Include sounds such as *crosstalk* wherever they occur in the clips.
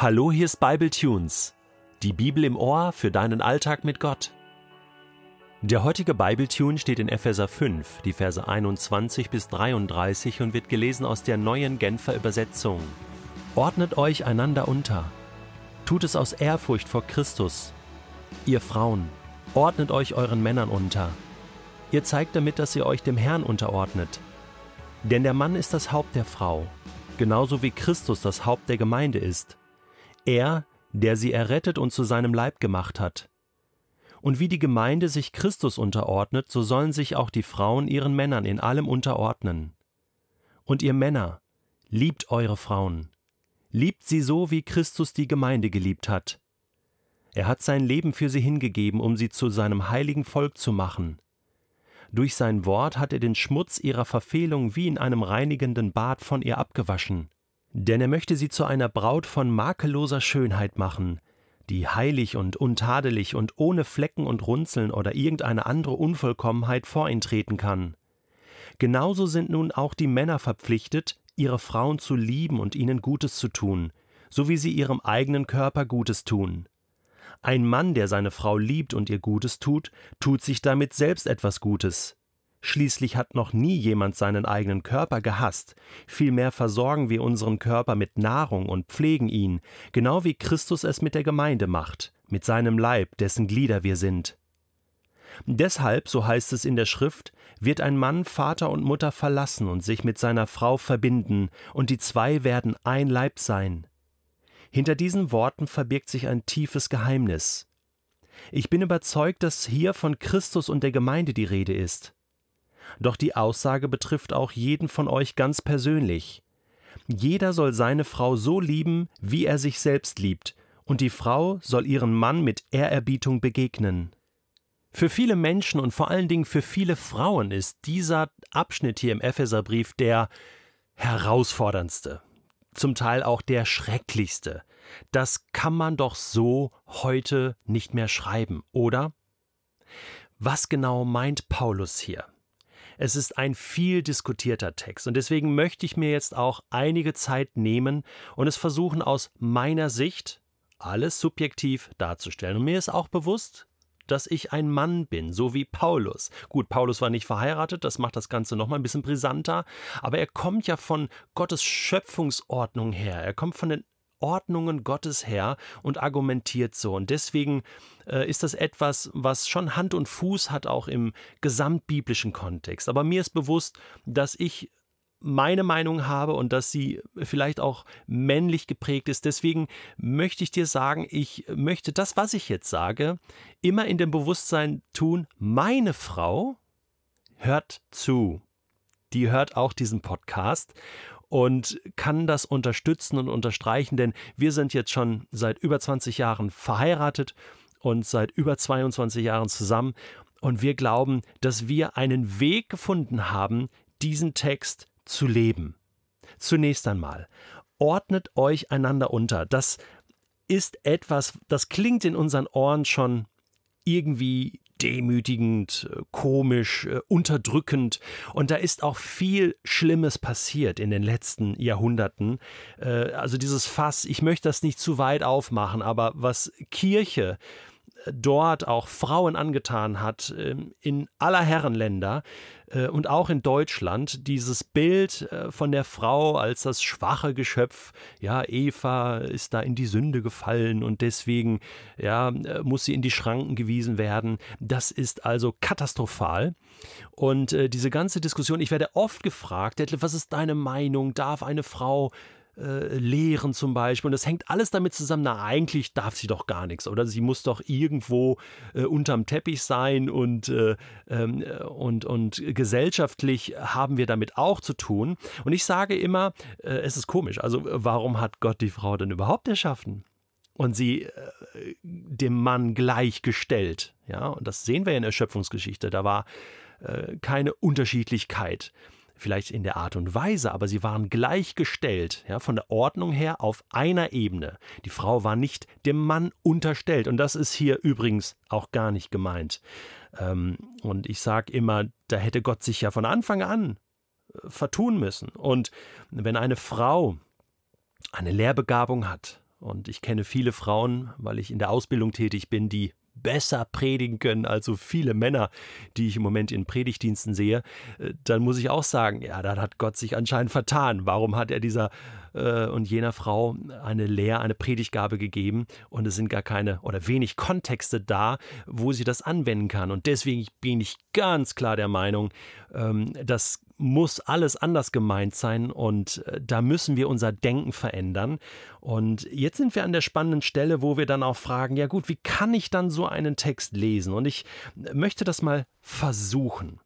Hallo, hier ist Bible Tunes, die Bibel im Ohr für deinen Alltag mit Gott. Der heutige Bible Tune steht in Epheser 5, die Verse 21 bis 33 und wird gelesen aus der neuen Genfer Übersetzung. Ordnet euch einander unter. Tut es aus Ehrfurcht vor Christus. Ihr Frauen, ordnet euch euren Männern unter. Ihr zeigt damit, dass ihr euch dem Herrn unterordnet. Denn der Mann ist das Haupt der Frau, genauso wie Christus das Haupt der Gemeinde ist er, der sie errettet und zu seinem Leib gemacht hat. Und wie die Gemeinde sich Christus unterordnet, so sollen sich auch die Frauen ihren Männern in allem unterordnen. Und ihr Männer, liebt eure Frauen, liebt sie so, wie Christus die Gemeinde geliebt hat. Er hat sein Leben für sie hingegeben, um sie zu seinem heiligen Volk zu machen. Durch sein Wort hat er den Schmutz ihrer Verfehlung wie in einem reinigenden Bad von ihr abgewaschen denn er möchte sie zu einer Braut von makelloser Schönheit machen, die heilig und untadelig und ohne Flecken und Runzeln oder irgendeine andere Unvollkommenheit vor ihn treten kann. Genauso sind nun auch die Männer verpflichtet, ihre Frauen zu lieben und ihnen Gutes zu tun, so wie sie ihrem eigenen Körper Gutes tun. Ein Mann, der seine Frau liebt und ihr Gutes tut, tut sich damit selbst etwas Gutes. Schließlich hat noch nie jemand seinen eigenen Körper gehasst, vielmehr versorgen wir unseren Körper mit Nahrung und pflegen ihn, genau wie Christus es mit der Gemeinde macht, mit seinem Leib, dessen Glieder wir sind. Deshalb, so heißt es in der Schrift, wird ein Mann Vater und Mutter verlassen und sich mit seiner Frau verbinden, und die zwei werden ein Leib sein. Hinter diesen Worten verbirgt sich ein tiefes Geheimnis. Ich bin überzeugt, dass hier von Christus und der Gemeinde die Rede ist. Doch die Aussage betrifft auch jeden von euch ganz persönlich. Jeder soll seine Frau so lieben, wie er sich selbst liebt, und die Frau soll ihren Mann mit Ehrerbietung begegnen. Für viele Menschen und vor allen Dingen für viele Frauen ist dieser Abschnitt hier im Epheserbrief der herausforderndste, zum Teil auch der schrecklichste. Das kann man doch so heute nicht mehr schreiben, oder? Was genau meint Paulus hier? Es ist ein viel diskutierter Text und deswegen möchte ich mir jetzt auch einige Zeit nehmen und es versuchen aus meiner Sicht alles subjektiv darzustellen. Und mir ist auch bewusst, dass ich ein Mann bin, so wie Paulus. Gut, Paulus war nicht verheiratet, das macht das Ganze nochmal ein bisschen brisanter, aber er kommt ja von Gottes Schöpfungsordnung her. Er kommt von den Ordnungen Gottes her und argumentiert so. Und deswegen äh, ist das etwas, was schon Hand und Fuß hat, auch im gesamtbiblischen Kontext. Aber mir ist bewusst, dass ich meine Meinung habe und dass sie vielleicht auch männlich geprägt ist. Deswegen möchte ich dir sagen, ich möchte das, was ich jetzt sage, immer in dem Bewusstsein tun, meine Frau hört zu. Die hört auch diesen Podcast und kann das unterstützen und unterstreichen, denn wir sind jetzt schon seit über 20 Jahren verheiratet und seit über 22 Jahren zusammen und wir glauben, dass wir einen Weg gefunden haben, diesen Text zu leben. Zunächst einmal, ordnet euch einander unter. Das ist etwas, das klingt in unseren Ohren schon irgendwie demütigend, äh, komisch, äh, unterdrückend. Und da ist auch viel Schlimmes passiert in den letzten Jahrhunderten. Äh, also dieses Fass, ich möchte das nicht zu weit aufmachen, aber was Kirche dort auch Frauen angetan hat, ähm, in aller Herrenländer äh, und auch in Deutschland, dieses Bild äh, von der Frau als das schwache Geschöpf, ja, Eva ist da in die Sünde gefallen und deswegen, ja, äh, muss sie in die Schranken gewiesen werden. Das ist also katastrophal. Und diese ganze Diskussion, ich werde oft gefragt, Detlef, was ist deine Meinung? Darf eine Frau äh, lehren zum Beispiel. Und das hängt alles damit zusammen, na eigentlich darf sie doch gar nichts oder sie muss doch irgendwo äh, unterm Teppich sein und, äh, ähm, und, und gesellschaftlich haben wir damit auch zu tun. Und ich sage immer, äh, es ist komisch, also warum hat Gott die Frau denn überhaupt erschaffen? und sie äh, dem Mann gleichgestellt. Ja, und das sehen wir in der Schöpfungsgeschichte. Da war äh, keine Unterschiedlichkeit vielleicht in der Art und Weise, aber sie waren gleichgestellt, ja, von der Ordnung her auf einer Ebene. Die Frau war nicht dem Mann unterstellt und das ist hier übrigens auch gar nicht gemeint. Ähm, und ich sage immer, da hätte Gott sich ja von Anfang an äh, vertun müssen. Und wenn eine Frau eine Lehrbegabung hat Und ich kenne viele Frauen, weil ich in der Ausbildung tätig bin, die besser predigen können als so viele Männer, die ich im Moment in Predigtdiensten sehe, äh, dann muss ich auch sagen, ja, dann hat Gott sich anscheinend vertan. Warum hat er dieser äh, und jener Frau eine Lehr-, eine Predigtgabe gegeben und es sind gar keine oder wenig Kontexte da, wo sie das anwenden kann. Und deswegen bin ich ganz klar der Meinung, ähm, dass muss alles anders gemeint sein und äh, da müssen wir unser Denken verändern. Und jetzt sind wir an der spannenden Stelle, wo wir dann auch fragen, ja gut, wie kann ich dann so einen Text lesen? Und ich möchte das mal versuchen.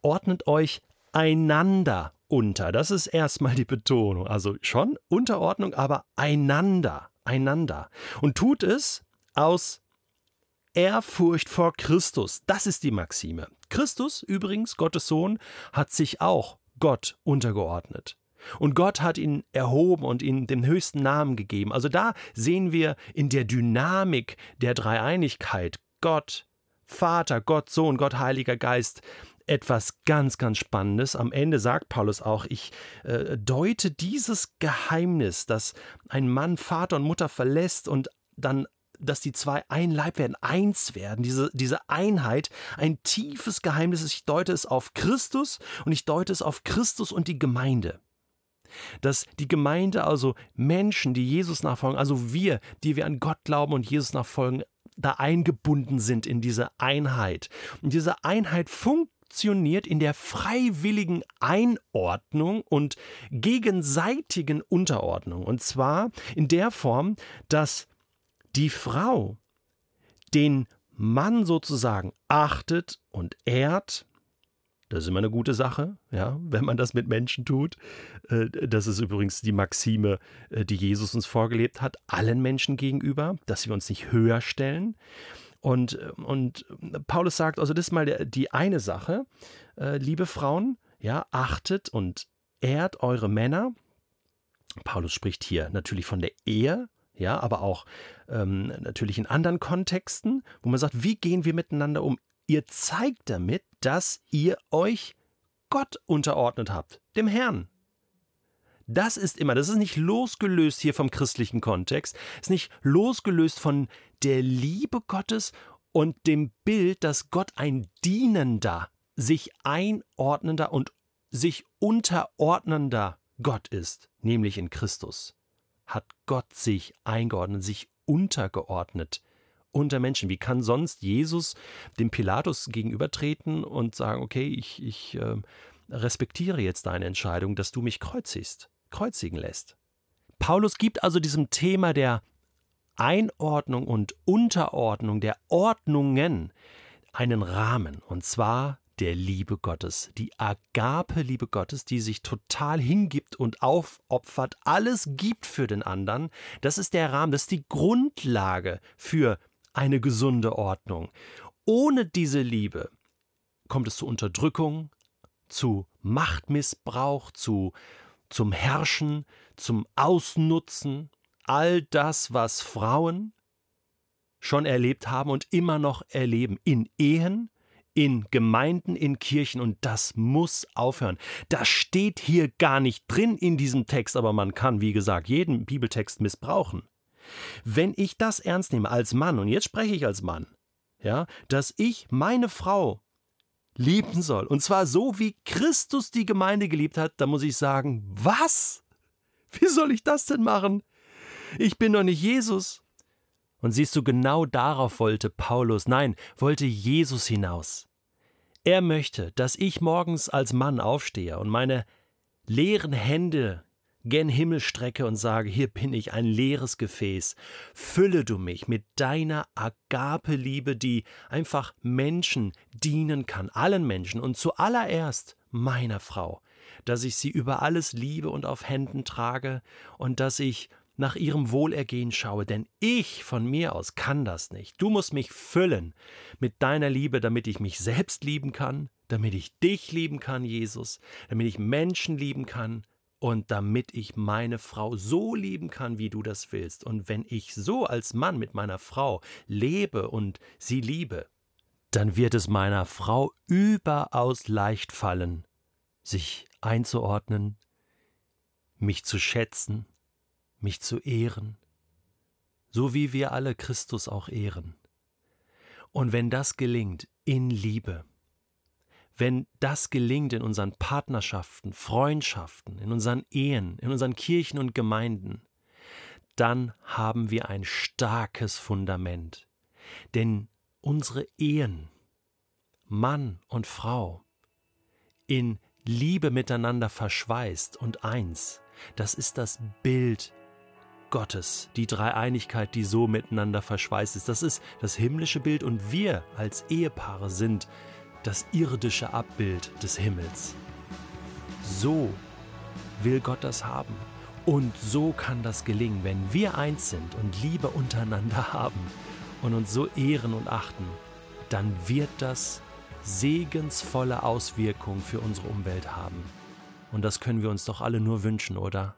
Ordnet euch einander unter. Das ist erstmal die Betonung. Also schon Unterordnung, aber einander, einander. Und tut es aus Ehrfurcht vor Christus. Das ist die Maxime. Christus, übrigens, Gottes Sohn, hat sich auch Gott untergeordnet. Und Gott hat ihn erhoben und ihm den höchsten Namen gegeben. Also da sehen wir in der Dynamik der Dreieinigkeit Gott, Vater, Gott, Sohn, Gott, Heiliger Geist etwas ganz, ganz Spannendes. Am Ende sagt Paulus auch, ich äh, deute dieses Geheimnis, dass ein Mann Vater und Mutter verlässt und dann dass die zwei ein Leib werden, eins werden, diese, diese Einheit, ein tiefes Geheimnis. Ich deute es auf Christus und ich deute es auf Christus und die Gemeinde. Dass die Gemeinde, also Menschen, die Jesus nachfolgen, also wir, die wir an Gott glauben und Jesus nachfolgen, da eingebunden sind in diese Einheit. Und diese Einheit funktioniert in der freiwilligen Einordnung und gegenseitigen Unterordnung. Und zwar in der Form, dass die Frau den Mann sozusagen achtet und ehrt, das ist immer eine gute Sache, ja, wenn man das mit Menschen tut. Äh, das ist übrigens die Maxime, äh, die Jesus uns vorgelebt hat, allen Menschen gegenüber, dass wir uns nicht höher stellen. Und, äh, und Paulus sagt, also das ist mal die eine Sache, liebe Frauen, ja, achtet und ehrt eure Männer. Paulus spricht hier natürlich von der Ehe, ja, aber auch ähm, natürlich in anderen Kontexten, wo man sagt, wie gehen wir miteinander um? Ihr zeigt damit, dass ihr euch Gott unterordnet habt, dem Herrn. Das ist immer, das ist nicht losgelöst hier vom christlichen Kontext, ist nicht losgelöst von der Liebe Gottes und dem Bild, dass Gott ein dienender, sich einordnender und sich unterordnender Gott ist, nämlich in Christus hat Gott sich eingeordnet, sich untergeordnet unter Menschen. Wie kann sonst Jesus dem Pilatus gegenübertreten und sagen, okay, ich, ich äh, respektiere jetzt deine Entscheidung, dass du mich kreuzigst, kreuzigen lässt? Paulus gibt also diesem Thema der Einordnung und Unterordnung der Ordnungen einen Rahmen, und zwar der Liebe Gottes, die Agape-Liebe Gottes, die sich total hingibt und aufopfert, alles gibt für den anderen, das ist der Rahmen, das ist die Grundlage für eine gesunde Ordnung. Ohne diese Liebe kommt es zu Unterdrückung, zu Machtmissbrauch, zu, zum Herrschen, zum Ausnutzen, all das, was Frauen schon erlebt haben und immer noch erleben in Ehen, in Gemeinden, in Kirchen und das muss aufhören. Das steht hier gar nicht drin in diesem Text, aber man kann, wie gesagt, jeden Bibeltext missbrauchen. Wenn ich das ernst nehme als Mann, und jetzt spreche ich als Mann, ja, dass ich meine Frau lieben soll, und zwar so, wie Christus die Gemeinde geliebt hat, dann muss ich sagen, was? Wie soll ich das denn machen? Ich bin doch nicht Jesus. Und siehst du, genau darauf wollte Paulus, nein, wollte Jesus hinaus. Er möchte, dass ich morgens als Mann aufstehe und meine leeren Hände gen Himmel strecke und sage, hier bin ich ein leeres Gefäß, fülle du mich mit deiner Agape-Liebe, die einfach Menschen dienen kann, allen Menschen und zuallererst meiner Frau, dass ich sie über alles liebe und auf Händen trage und dass ich nach ihrem Wohlergehen schaue, denn ich von mir aus kann das nicht. Du musst mich füllen mit deiner Liebe, damit ich mich selbst lieben kann, damit ich dich lieben kann, Jesus, damit ich Menschen lieben kann und damit ich meine Frau so lieben kann, wie du das willst. Und wenn ich so als Mann mit meiner Frau lebe und sie liebe, dann wird es meiner Frau überaus leicht fallen, sich einzuordnen, mich zu schätzen, mich zu ehren, so wie wir alle Christus auch ehren. Und wenn das gelingt in Liebe, wenn das gelingt in unseren Partnerschaften, Freundschaften, in unseren Ehen, in unseren Kirchen und Gemeinden, dann haben wir ein starkes Fundament. Denn unsere Ehen, Mann und Frau, in Liebe miteinander verschweißt und eins, das ist das Bild Gottes, die Dreieinigkeit, die so miteinander verschweißt ist. Das ist das himmlische Bild und wir als Ehepaare sind das irdische Abbild des Himmels. So will Gott das haben. Und so kann das gelingen, wenn wir eins sind und Liebe untereinander *laughs* haben und uns so ehren und achten, dann wird das segensvolle Auswirkungen für unsere Umwelt haben. Und das können wir uns doch alle nur wünschen, oder?